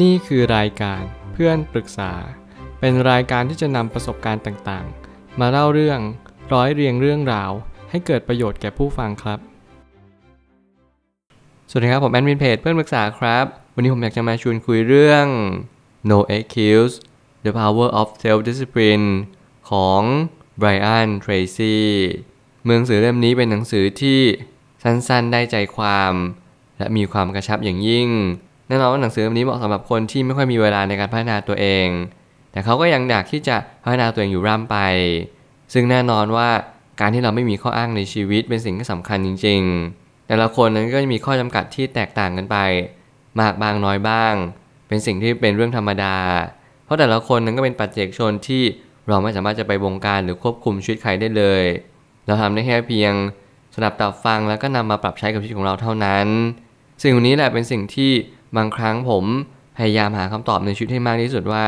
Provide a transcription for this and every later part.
นี่คือรายการเพื่อนปรึกษา เป็นรายการที่จะนำประสบการณ์ต่างๆ มาเล่าเรื่องร้อยเรียงเรื่องราว ให้เกิดประโยชน์แก่ผู้ฟังครับ สวัสดีครับ ผมแอดมินเพจเพื่อนปรึกษาครับ วันนี้ผมอยากจะมาชวนคุยเรื่อง No Excuse The Power of Self-Discipline ของ Brian Tracy เมืองสือเล่มนี้เป็นหนังสือที่สั้นๆได้ใจความ และมีความกระชับอย่างยิ่ง แน่นอนว่าหนังสือเล่มนี้เหมาะสำหรับคนที่ไม่ค่อยมีเวลาในการพัฒนาตัวเอง แต่เขาก็ยังอยากที่จะพัฒนาตัวเองอยู่ร่ำไป ซึ่งแน่นอนว่าการที่เราไม่มีข้ออ้างในชีวิตเป็นสิ่งที่สำคัญจริง ๆ แต่ละคนนั้นก็จะมีข้อจำกัดที่แตกต่างกันไป มากบางน้อยบ้าง เป็นสิ่งที่เป็นเรื่องธรรมดา เพราะแต่ละคนนั้นก็เป็นปัจเจกชนที่เราไม่สามารถจะไปบงการหรือควบคุมชีวิตใครได้เลย เราทำได้แค่เพียงสนับตับฟังแล้วก็นำมาปรับใช้กับชีวิตของเราเท่านั้น สิ่งนี้แหละเป็นสิ่งที่ บางครั้งผมพยายามหาคำตอบในชีวิตให้มากที่สุดว่า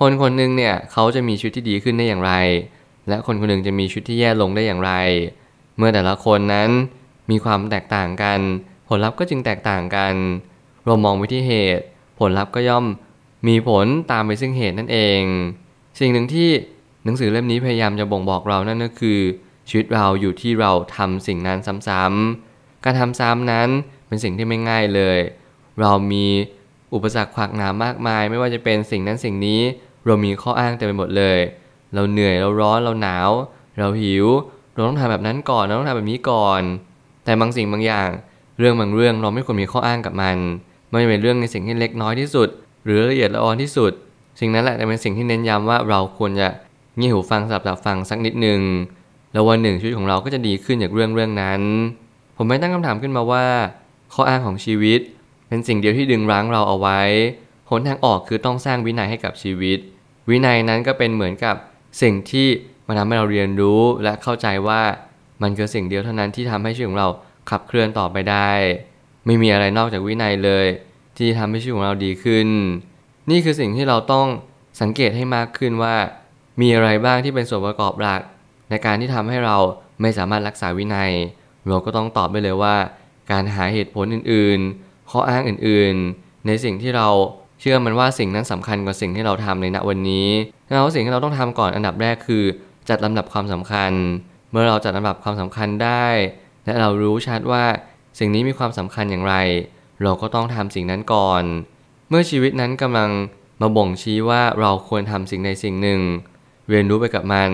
คนคนหนึ่งเนี่ยเขาจะมีชีวิตที่ดีขึ้นได้อย่างไร และคนคนหนึ่งจะมีชีวิตที่แย่ลงได้อย่างไร เมื่อแต่ละคนนั้นมีความแตกต่างกัน ผลลัพธ์ก็จึงแตกต่างกันเรามองไปที่เหตุ ผลลัพธ์ก็ย่อมมีผลตามไปซึ่งเหตุนั่นเอง สิ่งหนึ่งที่หนังสือเล่มนี้พยายามจะบ่งบอกเรานั่นก็คือ ชีวิตเราอยู่ที่เราทำสิ่งนั้นซ้ำๆการทำซ้ำนั้นเป็นสิ่งที่ไม่ง่ายเลย เรามีอุปสรรคขวากหนามมากมาย ไม่ว่าจะเป็นสิ่งนั้นสิ่งนี้ เรามีข้ออ้างเต็มไปหมดเลย เราเหนื่อยเราร้อนเราหนาว เราหิว เราต้องทำแบบนั้นก่อนเราต้องทำแบบนี้ก่อน แต่บางสิ่งบางอย่าง เรื่องบางเรื่องเราไม่ควรมีข้ออ้างกับมัน ไม่เป็นเรื่องในสิ่งที่เล็กน้อยที่สุด หรือละเอียดละออนที่สุด สิ่งนั้นแหละจะเป็นสิ่งที่เน้นย้ำว่าเราควรจะเงี่ยหูฟังสลับตับฟังสักนิดหนึ่งแล้ววันหนึ่งชีวิตของเราก็จะดีขึ้นจากเรื่องเรื่องนั้น ผมไม่ตั้งคำถามขึ้นมาว่า ข้ออ้างของชีวิต เป็นสิ่งเดียวที่ดึงรั้งเราเอาไว้ หนทางออกคือต้องสร้างวินัยให้กับชีวิต วินัยนั้นก็เป็นเหมือนกับสิ่งที่มาทำให้เราเรียนรู้และเข้าใจว่ามันคือสิ่งเดียวเท่านั้นที่ทำให้ชีวิตของเราขับเคลื่อนต่อไปได้ ไม่มีอะไรนอกจากวินัยเลย ที่ทำให้ชีวิตของเราดีขึ้น นี่คือสิ่งที่เราต้องสังเกตให้มากขึ้นว่า มีอะไรบ้างที่เป็นส่วนประกอบหลัก ในการที่ทำให้เราไม่สามารถรักษาวินัย เราก็ต้องตอบไปเลยว่า การหาเหตุผลอื่นๆ ข้ออ้างอื่นๆ ในสิ่งที่เราเชื่อมันว่าสิ่งนั้นสำคัญกว่าสิ่งที่เราทำในณวันนี้แล้วสิ่งที่เราต้องทำก่อนอันดับแรกคือ จัดลำดับความสำคัญ เมื่อเราจัดลำดับความสำคัญได้ และเรารู้ชัดว่าสิ่งนี้มีความสำคัญอย่างไร เราก็ต้องทำสิ่งนั้นก่อน เมื่อชีวิตนั้นกำลังมาบ่งชี้ว่าเราควรทำสิ่งใดสิ่งหนึ่ง เรียนรู้ไปกับมัน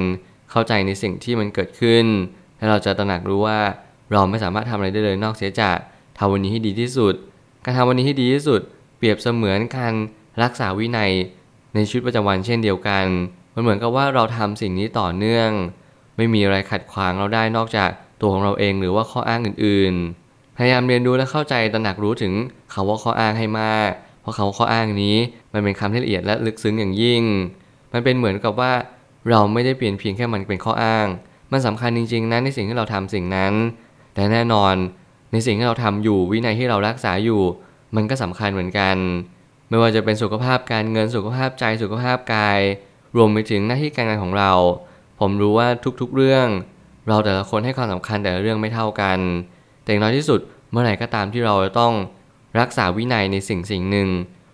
เข้าใจในสิ่งที่มันเกิดขึ้น และเราจะตระหนักรู้ว่าเราไม่สามารถทำอะไรได้เลยนอกเสียจากทำวันนี้ให้ดีที่สุด การทำวันนี้ให้ดีที่สุด เปรียบเสมือนการรักษาวินัยในชีวิตประจำวันเช่นเดียวกัน มันเหมือนกับว่าเราทำสิ่งนี้ต่อเนื่อง ไม่มีอะไรขัดขวางเราได้นอกจากตัวของเราเองหรือว่าข้ออ้างอื่นๆ พยายามเรียนรู้และเข้าใจตระหนักรู้ถึงคาว่าข้ออ้างให้มาก เพราะคาว่าข้ออ้างนี้มันเป็นคำที่ละเอียดและลึกซึ้งอย่างยิ่ง มันเป็นเหมือนกับว่าเราไม่ได้เปลี่ยนเพียงแค่มันเป็นข้ออ้าง มันสำคัญจริงๆนะในสิ่งที่เราทำสิ่งนั้น แต่แน่นอน ในสิ่งที่เราทำอยู่วินัยที่เรารักษาอยู่ มันก็สำคัญเหมือนกัน ไม่ว่าจะเป็นสุขภาพการเงินสุขภาพใจสุขภาพกาย รวมไปถึงหน้าที่การงานของเรา ผมรู้ว่าทุกๆเรื่อง เราแต่ละคนให้ความสำคัญแต่ละเรื่องไม่เท่ากัน แต่อย่างน้อยที่สุดเมื่อไหร่ก็ตามที่เราจะต้องรักษาวินัยในสิ่งสิ่งหนึ่ง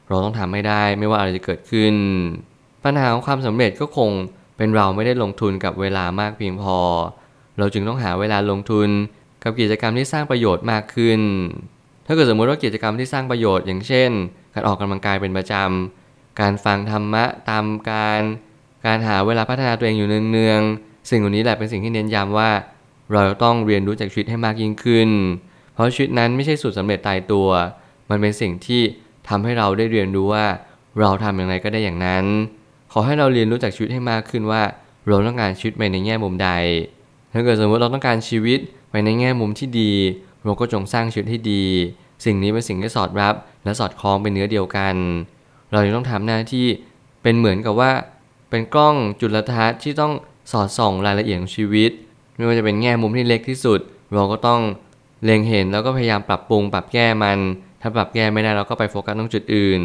เราต้องทำให้ได้ไม่ว่าอะไรจะเกิดขึ้น ปัญหาของความสำเร็จก็คงเป็นเราไม่ได้ลงทุนกับเวลามากเพียงพอ เราจึงต้องหาเวลาลงทุน กับกิจกรรมที่สร้างประโยชน์มากขึ้น ถ้าเกิดสมมติว่ากิจกรรมที่สร้างประโยชน์อย่างเช่น การออกกำลังกายเป็นประจำ การฟังธรรมะตามการ การหาเวลาพัฒนาตัวเองอยู่เนืองๆ สิ่งเหล่านี้แหละเป็นสิ่งที่เน้นย้ำว่า เราต้องเรียนรู้จากชีวิตให้มากยิ่งขึ้น เพราะชีวิตนั้นไม่ใช่สูตรสำเร็จตายตัว มันเป็นสิ่งที่ทำให้เราได้เรียนรู้ว่า เราทำอย่างไรก็ได้อย่างนั้น ขอให้เราเรียนรู้จากชีวิตให้มากขึ้นว่า เราต้องการชีวิตไปในแง่มุมใด ถ้าเกิดสมมติเราต้องการชีวิต ไปในแง่มุมที่ดี เราก็จงสร้างชีวิตให้ดี สิ่งนี้เป็นสิ่งที่สอดรับ และสอดคล้องเป็นเนื้อเดียวกัน เราจะต้องทำหน้าที่เป็นเหมือนกับว่า เป็นกล้องจุลทรรศน์ที่ต้องสอดส่องรายละเอียดของชีวิต ไม่ว่าจะเป็นแง่มุมที่เล็กที่สุด เราก็ต้องเล็งเห็นแล้วก็พยายามปรับปรุงปรับแก้มัน ถ้าปรับแก้ไม่ได้เราก็ไปโฟกัสตรงจุดอื่น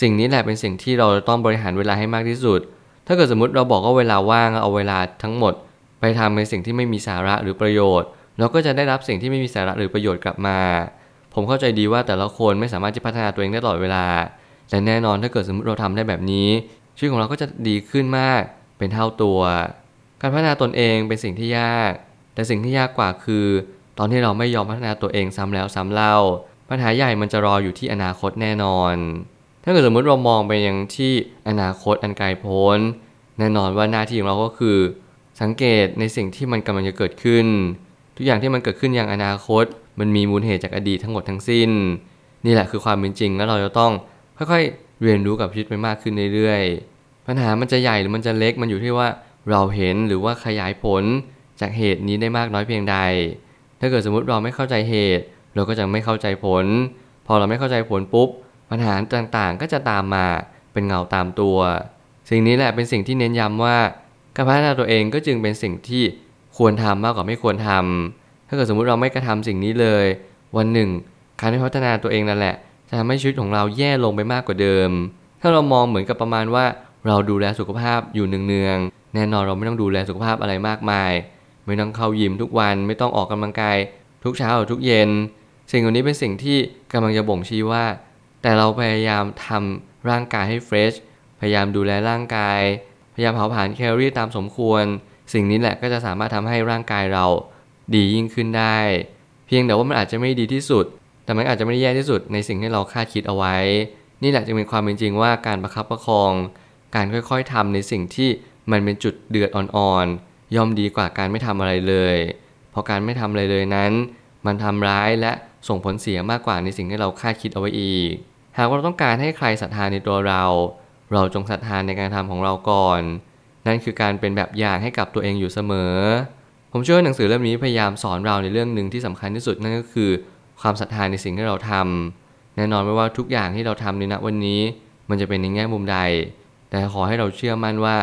สิ่งนี้แหละเป็นสิ่งที่เราต้องบริหารเวลาให้มากที่สุด ถ้าเกิดสมมติเราบอกว่าเวลาว่างเอาเวลาทั้งหมด ไปทำในสิ่งที่ไม่มีสาระหรือประโยชน์ เราก็จะได้รับสิ่งที่ไม่มีสาระหรือประโยชน์กลับมา ผมเข้าใจดีว่าแต่ละคนไม่สามารถจะพัฒนาตัวเองได้ตลอดเวลาแแต่แน่นอนถ้าเกิดสมมติเราทำได้แบบนี้ ชีวิตของเราก็จะดีขึ้นมาก เป็นเท่าตัว การพัฒนาตนเองเป็นสิ่งที่ยาก แต่สิ่งที่ยากกว่าคือ ตอนที่เราไม่ยอมพัฒนาตัวเองซ้ำแล้วซ้ำเล่า ปัญหาใหญ่มันจะรออยู่ที่อนาคตแน่นอน ถ้าเกิดสมมติเรามองไปยังที่อนาคตอันไกลโพ้น แน่นอนว่าหน้าที่ของเราก็คือ สังเกตในสิ่งที่มันกำลังจะเกิดขึ้น ทุกอย่างที่มันเกิดขึ้นอย่างอนาคต มันมีมูลเหตุจากอดีตทั้งหมดทั้งสิ้น นี่แหละคือความเป็นจริง แล้วเราจะต้องค่อยๆเรียนรู้กับชีวิตไปมากขึ้นเรื่อยๆ ปัญหามันจะใหญ่หรือมันจะเล็กมันอยู่ที่ว่าเราเห็นหรือว่าขยายผลจากเหตุนี้ได้มากน้อยเพียงใด ถ้าเกิดสมมติเราไม่เข้าใจเหตุ เราก็จะไม่เข้าใจผล พอเราไม่เข้าใจผลปุ๊บ ปัญหาต่างๆก็จะตามมาเป็นเงาตามตัว สิ่งนี้แหละเป็นสิ่งที่เน้นย้ำว่าการพัฒนาตัวเองก็จึงเป็นสิ่งที่ ควรทำมากกว่าไม่ควรทำถ้าเกิดสมมุติเราไม่กระทำสิ่งนี้เลย วันหนึ่ง การพัฒนาตัวเองนั่นแหละ จะทำให้ชีวิตของเราแย่ลงไปมากกว่าเดิม ถ้าเรามองเหมือนกับประมาณว่า เราดูแลสุขภาพอยู่เนืองๆแน่นอนเราไม่ต้องดูแลสุขภาพอะไรมากมาย ไม่ต้องเข้ายิมทุกวันไม่ต้องออกกำลังกาย ทุกเช้าหรือทุกเย็น สิ่งเหล่านี้เป็นสิ่งที่กำลังจะบ่งชี้ว่า แต่เราพยายามทำร่างกายให้เฟรชพยายามดูแลร่างกาย พยายามเผาผลาญแคลอรี่ตามสมควร สิ่งนี้แหละก็จะสามารถทำให้ร่างกายเราดียิ่งขึ้นได้ เพียงแต่ว่ามันอาจจะไม่ดีที่สุด แต่มันอาจจะไม่ได้แย่ที่สุดในสิ่งที่เราคาดคิดเอาไว้ นี่แหละจึงเป็นความเป็นจริงว่าการประคับประคอง การค่อยๆทำในสิ่งที่มันเป็นจุดเดือดอ่อนๆย่อมดีกว่าการไม่ทำอะไรเลย เพราะการไม่ทำอะไรเลยนั้น มันทำร้ายและส่งผลเสียมากกว่าในสิ่งที่เราคาดคิดเอาไว้อีก หากเราต้องการให้ใครศรัทธาในตัวเรา เราจงศรัทธาในการทำของเราก่อน นั่นคือการเป็นแบบอย่างให้กับตัวเองอยู่เสมอ ผมเชื่อว่าหนังสือเล่มนี้พยายามสอนเราในเรื่องหนึ่งที่สำคัญที่สุดนั่นก็คือ ความศรัทธาในสิ่งที่เราทำแน่นอนไม่ว่าทุกอย่างที่เราทำในณวันนี้ มันจะเป็นในแง่มุมใด แต่ขอให้เราเชื่อมั่นว่า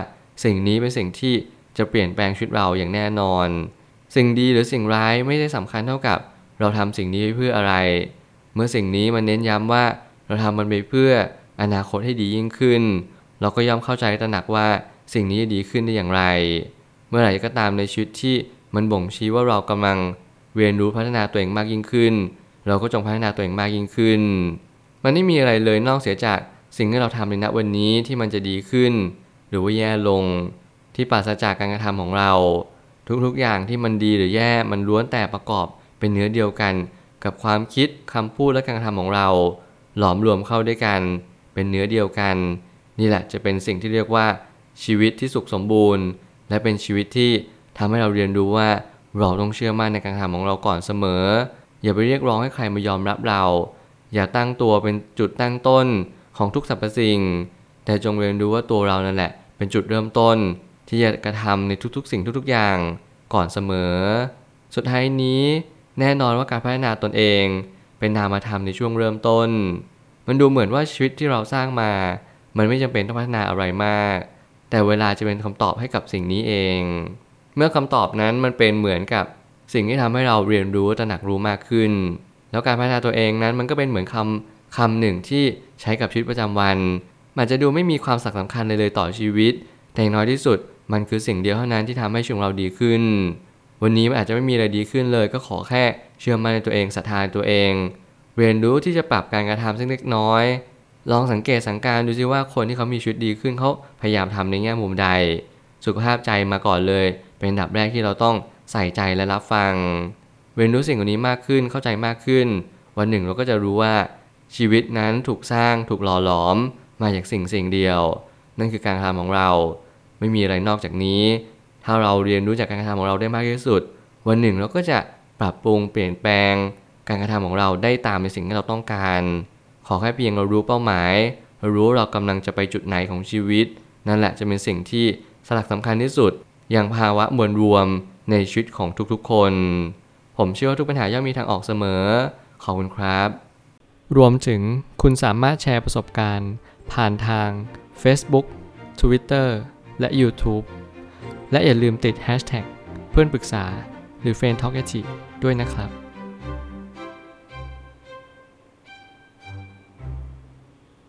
สิ่งนี้เป็นสิ่งที่จะเปลี่ยนแปลงชีวิตเราอย่างแน่นอน สิ่งดีหรือสิ่งร้ายไม่ได้สำคัญเท่ากับ เราทำสิ่งนี้เพื่ออะไร เมื่อสิ่งนี้มันเน้นย้ำว่า เราทำมันไปเพื่ออนาคตให้ดียิ่งขึ้น เราก็ย่อมเข้าใจตระหนักว่า สิ่งนี้จะดีขึ้นได้อย่างไร เมื่อไหร่ก็ตามในชีวิตที่มันบ่งชี้ว่าเรากำลังเรียนรู้พัฒนาตัวเองมากยิ่งขึ้น เราก็จงพัฒนาตัวเองมากยิ่งขึ้น มันไม่มีอะไรเลยนอกเสียจากสิ่งที่เราทำในณวันนี้ที่มันจะดีขึ้น หรือว่าแย่ลงที่ปราศจากการกระทำของเรา ทุกๆอย่างที่มันดีหรือแย่มันล้วนแต่ประกอบเป็นเนื้อเดียวกัน กับความคิดคำพูดและการกระทำของเรา หลอมรวมเข้าด้วยกัน เป็นเนื้อเดียวกัน นี่แหละจะเป็นสิ่งที่เรียกว่า ชีวิตที่สุขสมบูรณ์ และเป็นชีวิตที่ทำให้เราเรียนรู้ว่าเราต้องเชื่อมั่นในการทำของเราก่อนเสมอ อย่าไปเรียกร้องให้ใครมายอมรับเรา อย่าตั้งตัวเป็นจุดตั้งต้นของทุกสรรพสิ่ง แต่จงเรียนรู้ว่าตัวเรานั่นแหละ เป็นจุดเริ่มต้น ที่จะกระทำในทุกๆ สิ่งทุกๆอย่างก่อนเสมอ สุดท้ายนี้แน่นอนว่าการพัฒนาตนเอง เป็นนามธรรมในช่วงเริ่มต้น มันดูเหมือนว่าชีวิตที่เราสร้างมา มันไม่จำเป็นต้องพัฒนาอะไรมาก แต่เวลาจะเป็นคำตอบให้กับสิ่งนี้เอง เมื่อคำตอบนั้นมันเป็นเหมือนกับสิ่งที่ทำให้เราเรียนรู้ตระหนักรู้มากขึ้น แล้วการพัฒนาตัวเองนั้นมันก็เป็นเหมือนคำคำหนึ่งที่ใช้กับชีวิตประจำวัน มันจะดูไม่มีความสำคัญเลยเลยต่อชีวิต แต่อย่างน้อยที่สุดมันคือสิ่งเดียวเท่านั้นที่ทำให้ชีวิตเราดีขึ้น วันนี้มันอาจจะไม่มีอะไรดีขึ้นเลย ก็ขอแค่เชื่อมั่นในตัวเองศรัทธาตัวเอง เรียนรู้ที่จะปรับการกระทำสักเล็กน้อย ลองสังเกตสังการดูซิว่าคนที่เขามีชีวิตดีขึ้นเขาพยายามทำในแง่มุมใด สุขภาพใจมาก่อนเลย เป็นดับแรกที่เราต้องใส่ใจและรับฟัง เรียนรู้สิ่งเหล่านี้มากขึ้นเข้าใจมากขึ้น วันหนึ่งเราก็จะรู้ว่าชีวิตนั้นถูกสร้างถูกหล่อหลอมมาจากสิ่งสิ่งเดียว นั่นคือการกระทำของเรา ไม่มีอะไรนอกจากนี้ ถ้าเราเรียนรู้จากการกระทำของเราได้มากที่สุด วันหนึ่งเราก็จะปรับปรุงเปลี่ยนแปลง การกระทำของเราได้ตามในสิ่งที่เราต้องการ ขอแค่เพียงเรารู้เป้าหมายเรารู้เรากำลังจะไปจุดไหนของชีวิต นั่นแหละจะเป็นสิ่งที่สลักสำคัญที่สุด อย่างภาวะมวลรวมในชีวิตของทุกๆคน ผมเชื่อว่าทุกปัญหาย่อมมีทางออกเสมอ ขอบคุณครับ รวมถึงคุณสามารถแชร์ประสบการณ์ ผ่านทาง Facebook Twitter และ YouTube และอย่าลืมติด Hashtag เพื่อนปรึกษาหรือ f r ร e n d t a l k ด้วยนะครับ